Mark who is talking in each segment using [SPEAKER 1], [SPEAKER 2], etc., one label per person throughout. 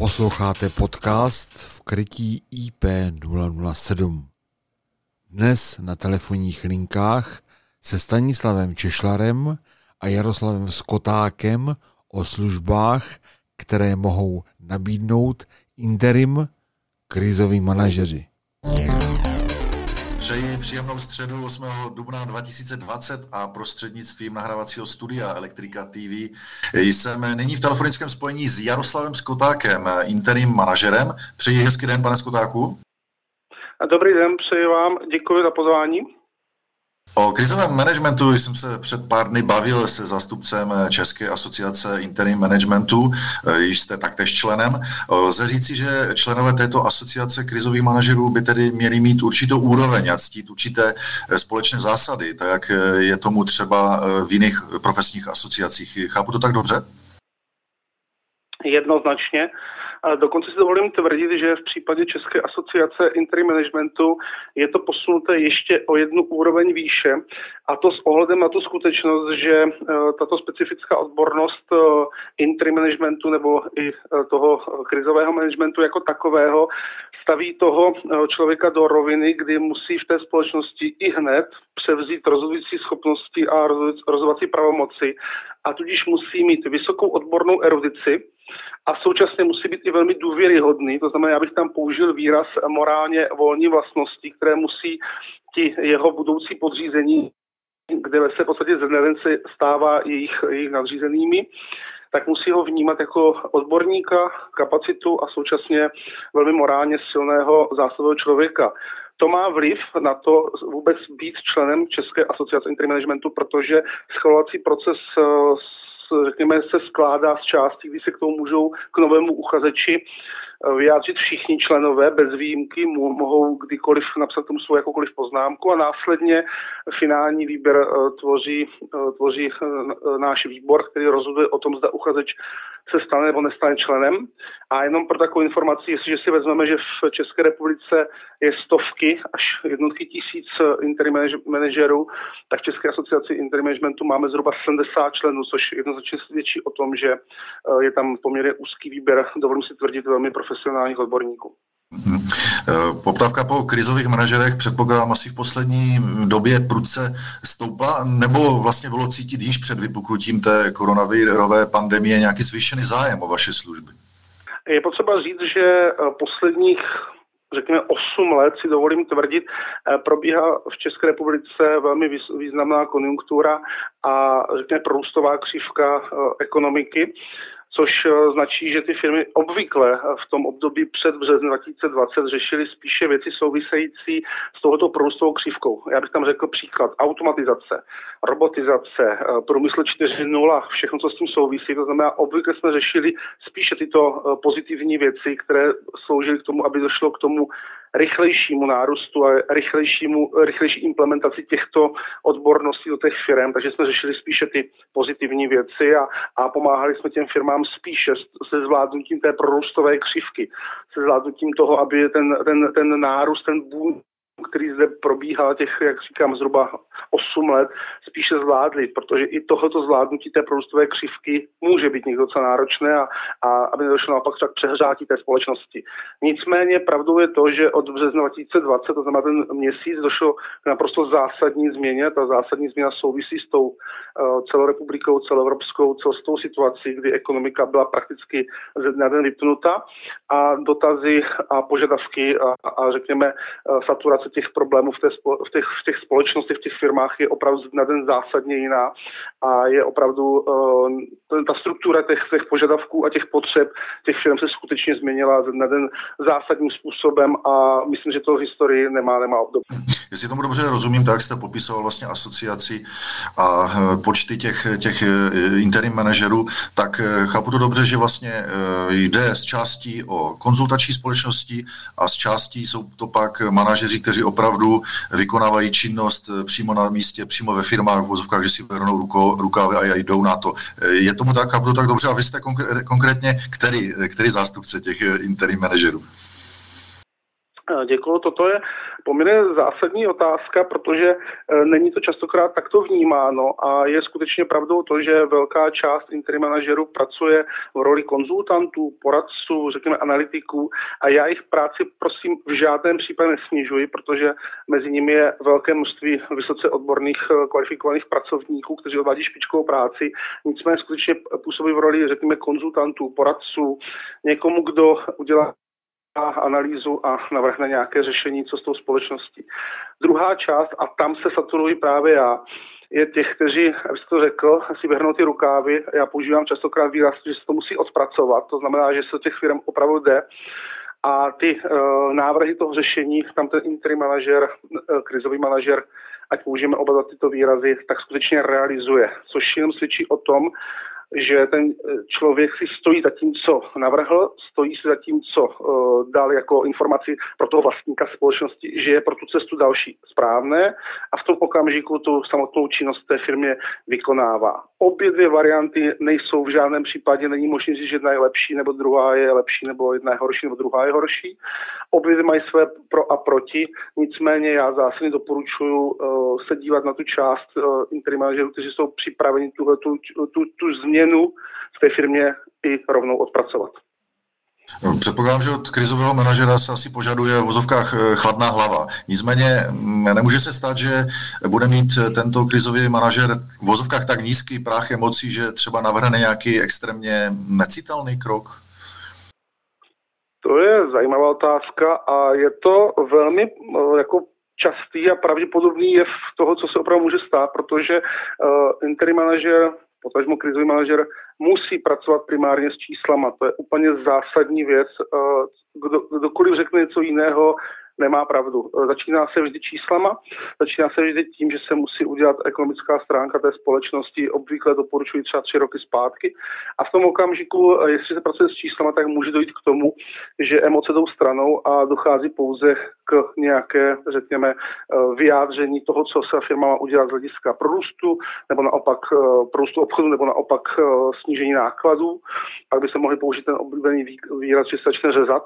[SPEAKER 1] Posloucháte podcast v krytí IP007. Dnes na telefonních linkách se Stanislavem Češlarem a Jaroslavem Skotákem o službách, které mohou nabídnout interim krizoví manažeři.
[SPEAKER 2] Přeji příjemnou středu 8. dubna 2020 a prostřednictvím nahrávacího studia Elektrika TV jsem nyní v telefonickém spojení s Jaroslavem Skotákem, interim manažerem. Přeji hezký den, pane Skotáku.
[SPEAKER 3] Dobrý den, přeji vám, děkuji za pozvání.
[SPEAKER 2] O krizovém managementu jsem se před pár dny bavil se zástupcem České asociace interim managementu, již jste taktéž členem. Lze říci, že členové této asociace krizových manažerů by tedy měli mít určitou úroveň a ctít určité společné zásady, tak jak je tomu třeba v jiných profesních asociacích. Chápu to tak dobře?
[SPEAKER 3] Jednoznačně. Dokonce si dovolím tvrdit, že v případě České asociace interim managementu je to posunuté ještě o jednu úroveň výše. A to s ohledem na tu skutečnost, že e, tato specifická odbornost e, interim managementu nebo i e, toho krizového managementu jako takového staví toho člověka do roviny, kdy musí v té společnosti i hned převzít rozhodující schopnosti a rozhodovací pravomoci. A tudíž musí mít vysokou odbornou erudici, a současně musí být i velmi důvěryhodný. To znamená, já bych tam použil výraz morálně volní vlastnosti, které musí ti jeho budoucí podřízení, kde se v podstatě ze dne se stává jejich, jejich nadřízenými, tak musí ho vnímat jako odborníka, kapacitu a současně velmi morálně silného zásadového člověka. To má vliv na to vůbec být členem České asociace intermanagementu, protože schvalovací proces řekněme, se skládá z částí, kdy se k tomu můžou k novému uchazeči vyjádřit všichni členové bez výjimky, mohou kdykoliv napsat tomu svou jakoukoliv poznámku a následně finální výběr eh, tvoří, eh, tvoří náš výbor, který rozhoduje o tom, zda uchazeč se stane nebo nestane členem. A jenom pro takovou informaci, jestliže si vezmeme, že v České republice je stovky až jednotky tisíc interim manažerů, tak v České asociaci interim managementu máme zhruba 70 členů, což jednoznačně svědčí o tom, že je tam poměrně úzký výběr, dovolím si tvrdit, velmi profesionálních odborníků.
[SPEAKER 2] Hmm. Poptávka po krizových manažerech předpokládám asi v poslední době prudce stoupla, nebo vlastně bylo cítit již před vypuknutím té koronavirové pandemie nějaký zvýšený zájem o vaše služby?
[SPEAKER 3] Je potřeba říct, že eh, posledních řekněme 8 let, si dovolím tvrdit, eh, probíhá v České republice velmi významná konjunktura a řekněme průstová křivka ekonomiky což eh, značí, že ty firmy obvykle eh, v tom období před březnem 2020 řešily spíše věci související s touto průstovou křivkou. Já bych tam řekl příklad automatizace, robotizace, eh, průmysl 4.0, všechno, co s tím souvisí. To znamená, obvykle jsme řešili spíše tyto pozitivní věci, které sloužily k tomu, aby došlo k tomu rychlejšímu nárůstu a rychlejšímu, rychlejší implementaci těchto odborností do těch firm, takže jsme řešili spíše ty pozitivní věci a, a pomáhali jsme těm firmám spíše se zvládnutím té prorůstové křivky, se zvládnutím toho, aby ten, ten, ten nárůst, ten boom který zde probíhá těch, jak říkám, zhruba 8 let, spíše zvládli, protože i tohoto zvládnutí té produktové křivky může být někdo docela náročné a, a aby nedošlo naopak k přehrátí té společnosti. Nicméně pravdou je to, že od března 2020, to znamená ten měsíc, došlo k naprosto zásadní změně. Ta zásadní změna souvisí s tou uh, celorepublikou, celoevropskou, celostou situací, kdy ekonomika byla prakticky ze dne den vypnuta a dotazy a požadavky a, a řekněme uh, saturace těch problémů v, té, v, těch, v těch společnostech, v těch firmách je opravdu na den zásadně jiná a je opravdu uh, ta struktura těch, těch požadavků a těch potřeb těch firm se skutečně změnila na den zásadním způsobem a myslím, že to v historii nemá, nemá období.
[SPEAKER 2] Jestli tomu dobře rozumím, tak jste popisoval vlastně asociaci a eh, počty těch, těch eh, interim manažerů, tak chápu to dobře, že vlastně jde z částí o konzultační společnosti a z částí jsou to pak manažeři, kteří opravdu vykonávají činnost eh, přímo na místě, přímo ve firmách, v vozovkách, že si vrhnou rukávy a jdou na to. Eh, je tomu tak, a tak dobře? A vy jste konkrétně který, který zástupce těch eh, interim manažerů?
[SPEAKER 3] Eh, Děkuji. Toto je poměrně zásadní otázka, protože eh, není to častokrát takto vnímáno a je skutečně pravdou to, že velká část interim manažerů pracuje v roli konzultantů, poradců, řekněme analytiků a já jejich práci prosím v žádném případě nesnižuji, protože mezi nimi je velké množství vysoce odborných eh, kvalifikovaných pracovníků, kteří odvádí špičkovou práci, nicméně skutečně působí v roli, řekněme, konzultantů, poradců, někomu, kdo udělá analýzu a navrhne nějaké řešení, co s tou společností. Druhá část, a tam se saturuji právě já, je těch, kteří, abych to řekl, si vyhrnou ty rukávy. Já používám častokrát výraz, že se to musí odpracovat, to znamená, že se těch firm opravdu jde. A ty uh, návrhy toho řešení, tam ten interim manažer, uh, krizový manažer, ať použijeme oba tyto výrazy, tak skutečně realizuje. Což jenom svědčí o tom, že ten eh, člověk si stojí za tím, co navrhl, stojí si za tím, co uh, dal jako informaci pro toho vlastníka společnosti, že je pro tu cestu další správné a v tom okamžiku tu samotnou činnost té firmě vykonává. Obě dvě varianty nejsou v žádném případě, není možné říct, že jedna je lepší, nebo druhá je lepší, nebo jedna je horší, nebo druhá je horší. Obě dvě mají své pro a proti, nicméně já zásadně doporučuji uh, se dívat na tu část uh, interim manažerů, kteří jsou připraveni tuhle, tu, tu, tu změnu v té firmě i rovnou odpracovat.
[SPEAKER 2] Předpokládám, že od krizového manažera se asi požaduje v vozovkách eh, chladná hlava. Nicméně mm, nemůže se stát, že bude mít tento krizový manažer v vozovkách tak nízký práh emocí, že třeba navrhne nějaký extrémně necitelný krok?
[SPEAKER 3] To je zajímavá otázka a je to velmi eh, jako častý a pravděpodobný jev toho, co se opravdu může stát, protože uh, interim manažer potažmo krizový manažer musí pracovat primárně s číslama. To je úplně zásadní věc. Eh, kdo, kdokoliv řekne něco jiného, nemá pravdu. Eh, začíná se vždy číslama, začíná se vždy tím, že se musí udělat ekonomická stránka té společnosti, obvykle doporučují třeba tři roky zpátky. A v tom okamžiku, eh, jestli se pracuje s číslama, tak může dojít k tomu, že emoce jdou stranou a dochází pouze k nějaké, řekněme, eh, vyjádření toho, co se firma má udělat z hlediska prorůstu, nebo naopak prorůstu obchodu, nebo naopak snížení nákladů, pak by se mohli použít ten oblíbený výraz, že se začne řezat,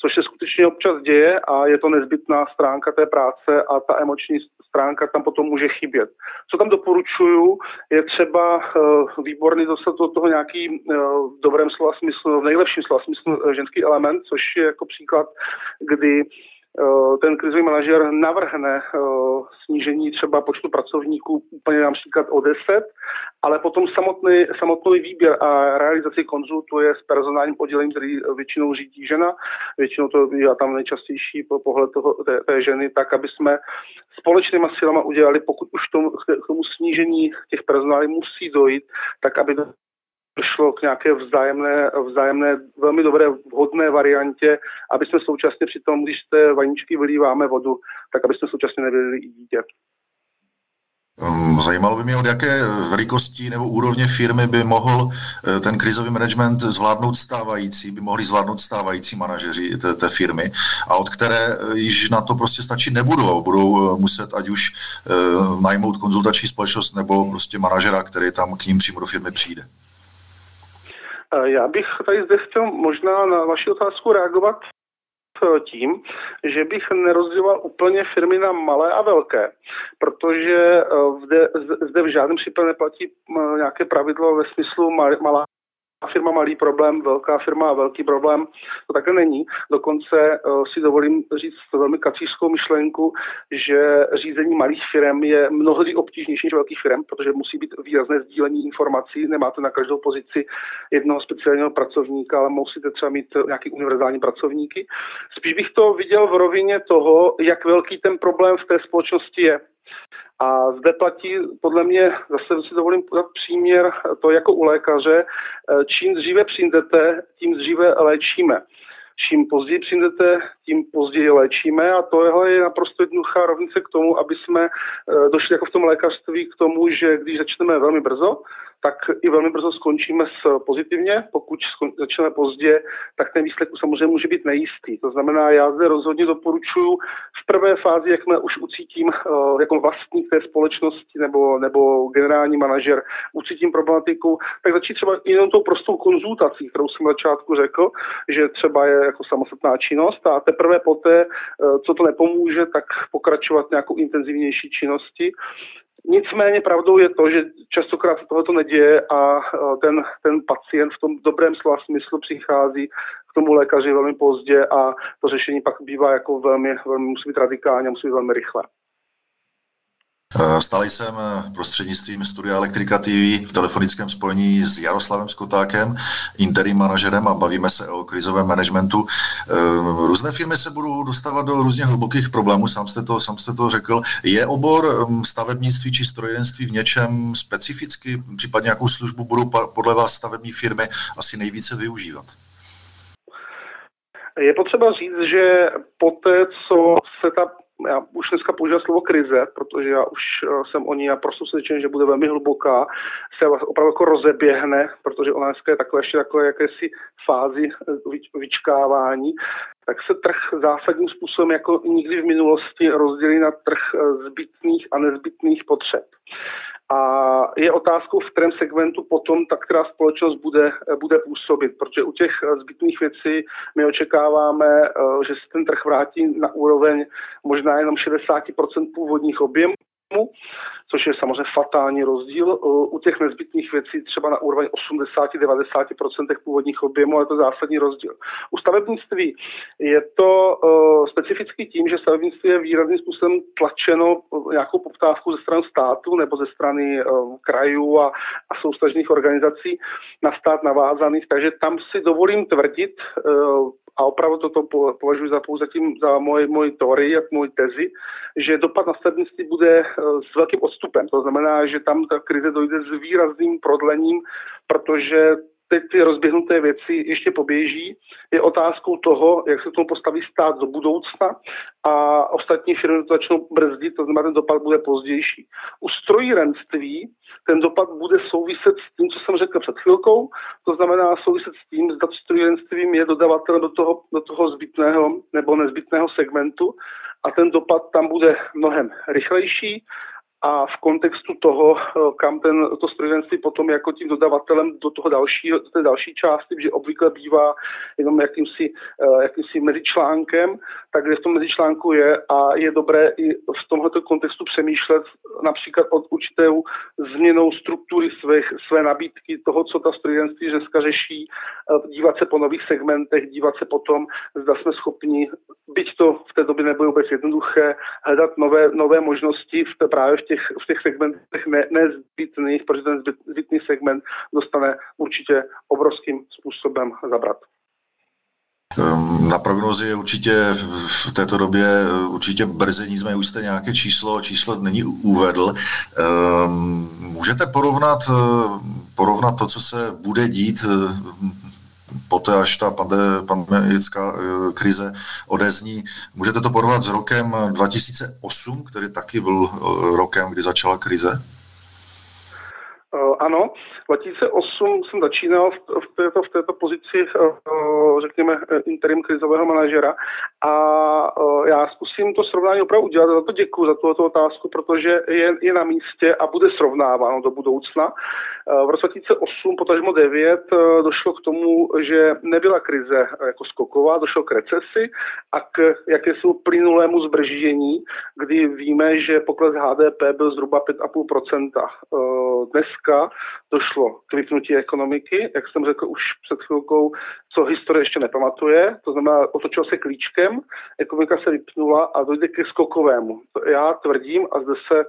[SPEAKER 3] což se skutečně občas děje a je to nezbytná stránka té práce a ta emoční stránka tam potom může chybět. Co tam doporučuju, je třeba uh, výborný dostat do toho nějaký uh, v dobrém slova smyslu, v nejlepším slova smyslu uh, ženský element, což je jako příklad, kdy Eh, ten krizový manažer navrhne eh, snížení třeba počtu pracovníků úplně například o 10, ale potom samotný, samotný výběr a realizaci konzultuje s personálním oddělením, který většinou řídí žena, většinou to je tam nejčastější pohled toho, té, té ženy, tak aby jsme společnýma silama udělali, pokud už tomu, k tomu snížení těch personálů musí dojít, tak aby došlo k nějaké vzájemné, vzájemné velmi dobré, vhodné variantě, aby jsme současně při tom, když z té vaničky vylíváme vodu, tak aby jsme současně nevylili i dítě.
[SPEAKER 2] Um, zajímalo by mě, od jaké velikosti nebo úrovně firmy by mohl eh, ten krizový management zvládnout stávající, by mohli zvládnout stávající manažeři té, té firmy a od které eh, již na to prostě stačit nebudou. Budou eh, muset ať už najmout konzultační společnost nebo prostě manažera, který tam k ním přímo do firmy přijde.
[SPEAKER 3] Já bych tady zde chtěl možná na vaši otázku reagovat eh, tím, že bych nerozděloval úplně firmy na malé a velké, protože zde, zde v žádném případě neplatí eh, nějaké pravidlo ve smyslu malá firma malý problém, velká firma velký problém. To také není. Dokonce uh, si dovolím říct velmi kacířskou myšlenku, že řízení malých firm je mnohdy obtížnější než velkých firm, protože musí být výrazné sdílení informací. Nemáte na každou pozici jednoho speciálního pracovníka, ale musíte třeba mít nějaký univerzální pracovníky. Spíš bych to viděl v rovině toho, jak velký ten problém v té společnosti je. A zde platí podle mě, zase si dovolím podat příměr, to jako u lékaře, čím dříve přijdete, tím dříve léčíme. Čím později přijdete, tím později léčíme a tohle je naprosto jednoduchá rovnice k tomu, aby jsme eh, došli jako v tom lékařství k tomu, že když začneme velmi brzo, tak i velmi brzo skončíme s pozitivně. Pokud začneme pozdě, tak ten výsledek samozřejmě může být nejistý. To znamená, já zde rozhodně doporučuji v prvé fázi, jakmile už ucítím jako vlastník té společnosti nebo, nebo generální manažer, ucítím problematiku, tak začít třeba jenom tou prostou konzultací, kterou jsem na začátku řekl, že třeba je jako samostatná činnost a teprve poté, co to nepomůže, tak pokračovat nějakou intenzivnější činnosti. Nicméně pravdou je to, že častokrát se tohoto neděje a ten, ten pacient v tom dobrém slova smyslu přichází k tomu lékaři velmi pozdě a to řešení pak bývá jako velmi, velmi musí být radikálně, musí být velmi rychle.
[SPEAKER 2] Eh, Stále jsem eh, prostřednictvím studia Elektrika TV v telefonickém spojení s Jaroslavem Skotákem, interim manažerem a bavíme se o krizovém managementu. Eh, různé firmy se budou dostávat do různě hlubokých problémů, sám jste to, sám jste to řekl. Je obor stavebnictví či strojenství v něčem specificky, případně jakou službu budou podle vás stavební firmy asi nejvíce využívat?
[SPEAKER 3] Je potřeba říct, že poté, co se ta já už dneska používám slovo krize, protože já už eh, jsem o ní naprosto přesvědčen, že bude velmi hluboká, se opravdu jako rozeběhne, protože ona dneska je takové ještě takové jakési fázi eh, vyčkávání, tak se trh zásadním způsobem jako nikdy v minulosti rozdělí na trh eh, zbytných a nezbytných potřeb. A je otázkou, v kterém segmentu potom ta která společnost bude, bude působit, protože u těch zbytných věcí my očekáváme, eh, že se ten trh vrátí na úroveň možná jenom 60% původních objemů což je samozřejmě fatální rozdíl. U těch nezbytných věcí třeba na úroveň 80-90% původních objemů, je to zásadní rozdíl. U stavebnictví je to uh, specificky tím, že stavebnictví je výrazným způsobem tlačeno nějakou poptávku ze strany státu nebo ze strany krajů a, a soustažných organizací na stát navázaných, takže tam si dovolím tvrdit, a opravdu toto považuji za pouze tím, za moji, moji teorii, jak moji tezi, že dopad na stavebnictví bude eh, s velkým odstupem. To znamená, že tam ta krize dojde s výrazným prodlením, protože teď ty rozběhnuté věci ještě poběží. Je otázkou toho, jak se tomu postaví stát do budoucna a ostatní firmy to začnou brzdit, to znamená, ten dopad bude pozdější. U strojírenství ten dopad bude souviset s tím, co jsem řekl před chvilkou, to znamená souviset s tím, zda strojírenstvím je dodavatel do toho, do toho zbytného nebo nezbytného segmentu a ten dopad tam bude mnohem rychlejší a v kontextu toho, eh, kam ten, to strojenství potom jako tím dodavatelem do toho dalšího, do té další části, že obvykle bývá jenom jakýmsi, eh, jakýmsi mezičlánkem, tak kde v tom mezičlánku je a je dobré i v tomto kontextu přemýšlet například od určitou změnou struktury svých, své nabídky, toho, co ta strojenství dneska řeší, eh, dívat se po nových segmentech, dívat se potom, zda jsme schopni, byť to v té době nebylo vůbec jednoduché, hledat nové, nové možnosti v té, právě v těch těch, v těch segmentech ne, nezbytných, protože ten zbytný segment dostane určitě obrovským způsobem zabrat.
[SPEAKER 2] Ehm, na prognozi je určitě v této době určitě brzy, nicméně už jste nějaké číslo, číslo není uvedl. Ehm, můžete porovnat, porovnat to, co se bude dít poté, až ta pandemická eh, krize odezní. Můžete to porovnat s rokem 2008, který taky byl eh, rokem, kdy začala krize?
[SPEAKER 3] Eh, ano, 2008 jsem začínal v, v, této, v této pozici, řekněme, interim krizového manažera a já zkusím to srovnání opravdu udělat. Za to děkuji, za tuto otázku, protože je, je na místě a bude srovnáváno do budoucna. V roce 2008, potažmo 9, došlo k tomu, že nebyla krize jako skoková, došlo k recesi a k jakési plynulému zbrždění, kdy víme, že pokles HDP byl zhruba 5,5%. Dneska došlo k vypnutí ekonomiky, jak jsem řekl už před chvilkou, co historie ještě nepamatuje, to znamená, otočilo se klíčkem, ekonomika se vypnula a dojde ke skokovému. Já tvrdím, a zde se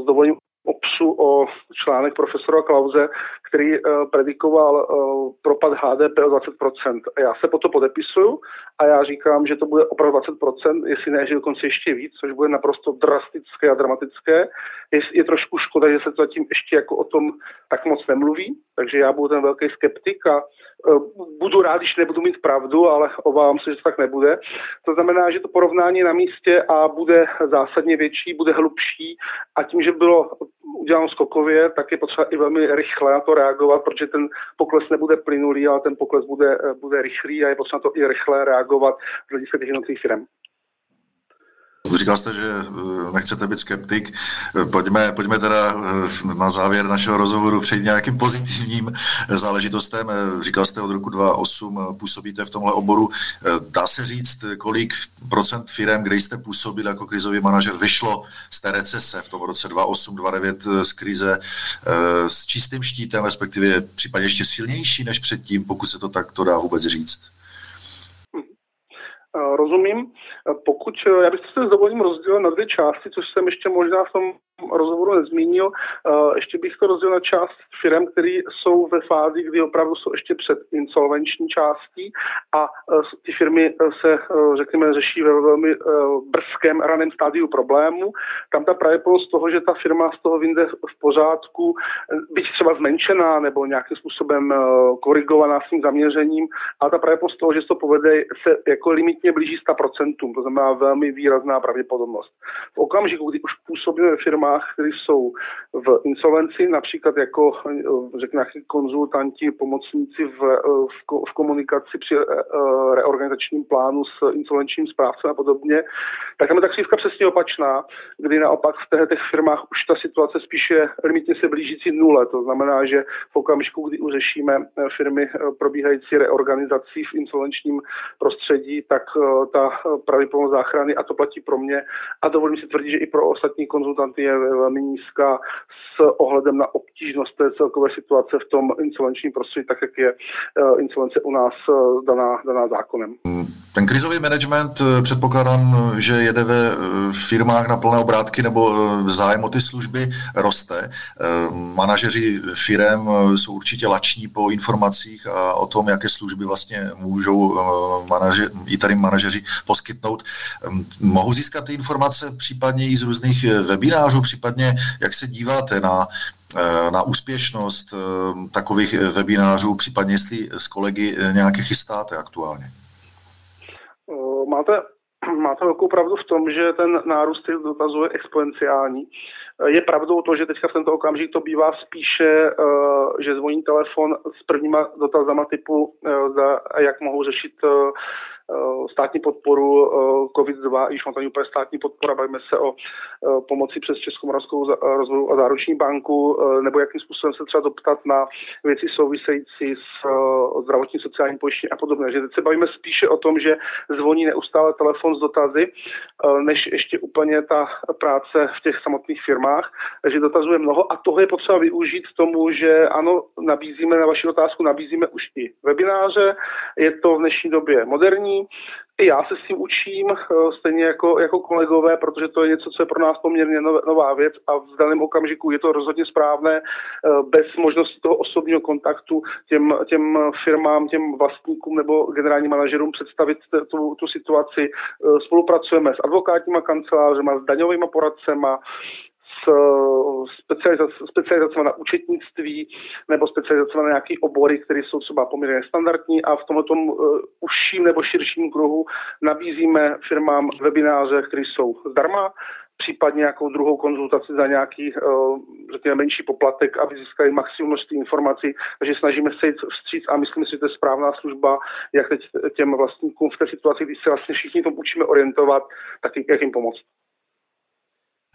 [SPEAKER 3] s dovolením opsu o článek profesora Klauze, který uh, predikoval uh, propad HDP o 20%. A já se po to podepisuju a já říkám, že to bude opravdu 20%, jestli ne, že dokonce ještě víc, což bude naprosto drastické a dramatické. Je, je trošku škoda, že se to zatím ještě jako o tom tak moc nemluví, takže já budu ten velký skeptik a uh, budu rád, když nebudu mít pravdu, ale obávám se, že to tak nebude. To znamená, že to porovnání na místě a bude zásadně větší, bude hlubší a tím, že bylo udělám skokově, tak je potřeba i velmi rychle na to reagovat, protože ten pokles nebude plynulý, ale ten pokles bude, bude rychlý a je potřeba to i rychle reagovat z hlediska těch jednotlivých firm.
[SPEAKER 2] Říkal jste, že eh, nechcete být skeptik. Eh, pojďme, pojďme teda eh, na závěr našeho rozhovoru přejít nějakým pozitivním záležitostem. Říkal jste od roku 2008 působíte v tomhle oboru. Dá se říct, kolik procent firm, kde jste působil jako krizový manažer, vyšlo z té recese v tom roce 2008-2009 z krize s čistým štítem, respektive případně ještě silnější než předtím, pokud se to takto dá vůbec říct?
[SPEAKER 3] Rozumím. Pokud, já bych se s dovolím rozdělil na dvě části, což jsem ještě možná v tom rozhovoru nezmínil. Eh, ještě bych to rozdělil na část firm, které jsou ve fázi, kdy opravdu jsou ještě před insolvenční částí a eh, ty firmy eh, se, řekněme, řeší ve velmi brzkém raném stádiu problému. Tam ta pravděpodobnost toho, že ta firma z toho vyjde v pořádku, byť třeba zmenšená nebo nějakým způsobem korigovaná s tím zaměřením, ale ta pravděpodobnost toho, že se to povede, se jako limitně blíží 100%, to znamená velmi výrazná pravděpodobnost. V okamžiku, kdy už působíme firmách, firmách, které jsou v insolvenci, například jako řekněme, konzultanti, pomocníci v, v, v komunikaci při eh, reorganizačním plánu s insolvenčním správcem a podobně, tak tam je ta křivka přesně opačná, kdy naopak v těch firmách už ta situace spíše limitně se blížící nule. To znamená, že v okamžiku, kdy už řešíme eh, firmy eh, probíhající reorganizací v insolvenčním prostředí, tak ta pravděpodobnost záchrany, a to platí pro mě, a dovolím si tvrdit, že i pro ostatní konzultanty je velmi nízká s ohledem na obtížnost té celkové situace v tom insolvenčním prostředí, tak jak je eh, insolvence u nás eh, daná, daná zákonem.
[SPEAKER 2] Ten krizový management eh, předpokládám, že jede ve firmách na plné obrátky nebo zájem o ty služby roste. Manažeři firm jsou určitě lační po informacích a o tom, jaké služby vlastně můžou manažer, i tady manažeři poskytnout. Mohou získat ty informace případně i z různých webinářů, případně jak se díváte na eh, na úspěšnost eh, takových webinářů, případně jestli s kolegy eh, nějaké chystáte aktuálně?
[SPEAKER 3] Máte, máte velkou pravdu v tom, že ten nárůst těch dotazů je exponenciální. Je pravdou to, že teďka v tento okamžik to bývá spíše, že zvoní telefon s prvníma dotazama typu, jak mohou řešit Eh, státní podporu eh, COVID-2, již mám tady úplně státní podpora, bavíme se o eh, pomoci přes Českomoravskou rozvoju a záruční banku, nebo jakým způsobem se třeba doptat na věci související s zdravotní sociální pojištění a podobně. Že teď se bavíme spíše o tom, že zvoní neustále telefon s dotazy, než ještě úplně ta práce v těch samotných firmách, že dotazuje mnoho a toho je potřeba využít tomu, že ano, nabízíme na vaši otázku, nabízíme už i webináře, je to v dnešní době moderní, i já se s tím učím, eh, stejně jako, jako kolegové, protože to je něco, co je pro nás poměrně nová věc a v daném okamžiku je to rozhodně správné eh, bez možnosti toho osobního kontaktu těm, těm firmám, těm vlastníkům nebo generálním manažerům představit tu, tu situaci. Eh, spolupracujeme s advokátníma kancelářema, s daňovými poradcema, specializace na účetnictví nebo specializace na nějaké obory, které jsou třeba poměrně standardní a v tomto uh, užším nebo širším kruhu nabízíme firmám webináře, které jsou zdarma, případně nějakou druhou konzultaci za nějaký, uh, řekněme, menší poplatek, aby získali maximum množství informací. Takže snažíme se jít vstříc a myslím si, že to je správná služba, jak teď těm vlastníkům v té situaci, kdy se vlastně všichni tomu učíme orientovat, tak jak jim pomoct.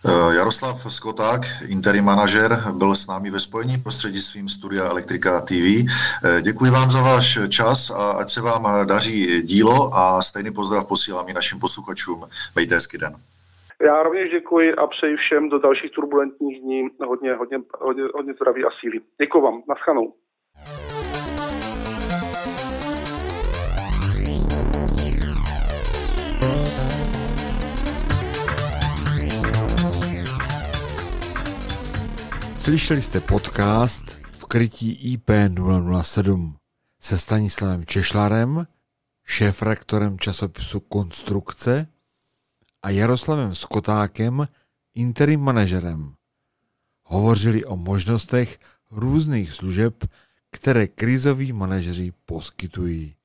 [SPEAKER 2] Eh, Jaroslav Skoták, interim manažer, byl s námi ve spojení prostřednictvím studia Elektrika TV. Eh, děkuji vám za váš čas a ať se vám daří dílo a stejný pozdrav posílám i našim posluchačům. Mějte hezký den.
[SPEAKER 3] Já rovněž děkuji a přeji všem do dalších turbulentních dní hodně, hodně, hodně, hodně zdraví a síly. Děkuji vám. Naschanou.
[SPEAKER 1] Slyšeli jste podcast v krytí IP007 se Stanislavem Češlarem, šéf-rektorem časopisu Konstrukce a Jaroslavem Skotákem, interim manažerem. Hovořili o možnostech různých služeb, které krizoví manažeři poskytují.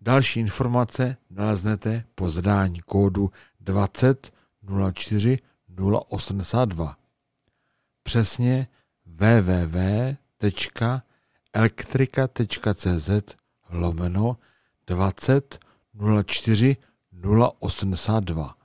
[SPEAKER 1] Další informace naleznete po zadání kódu 20 04 082. přesně www.elektrika.cz lomeno 20 04 082.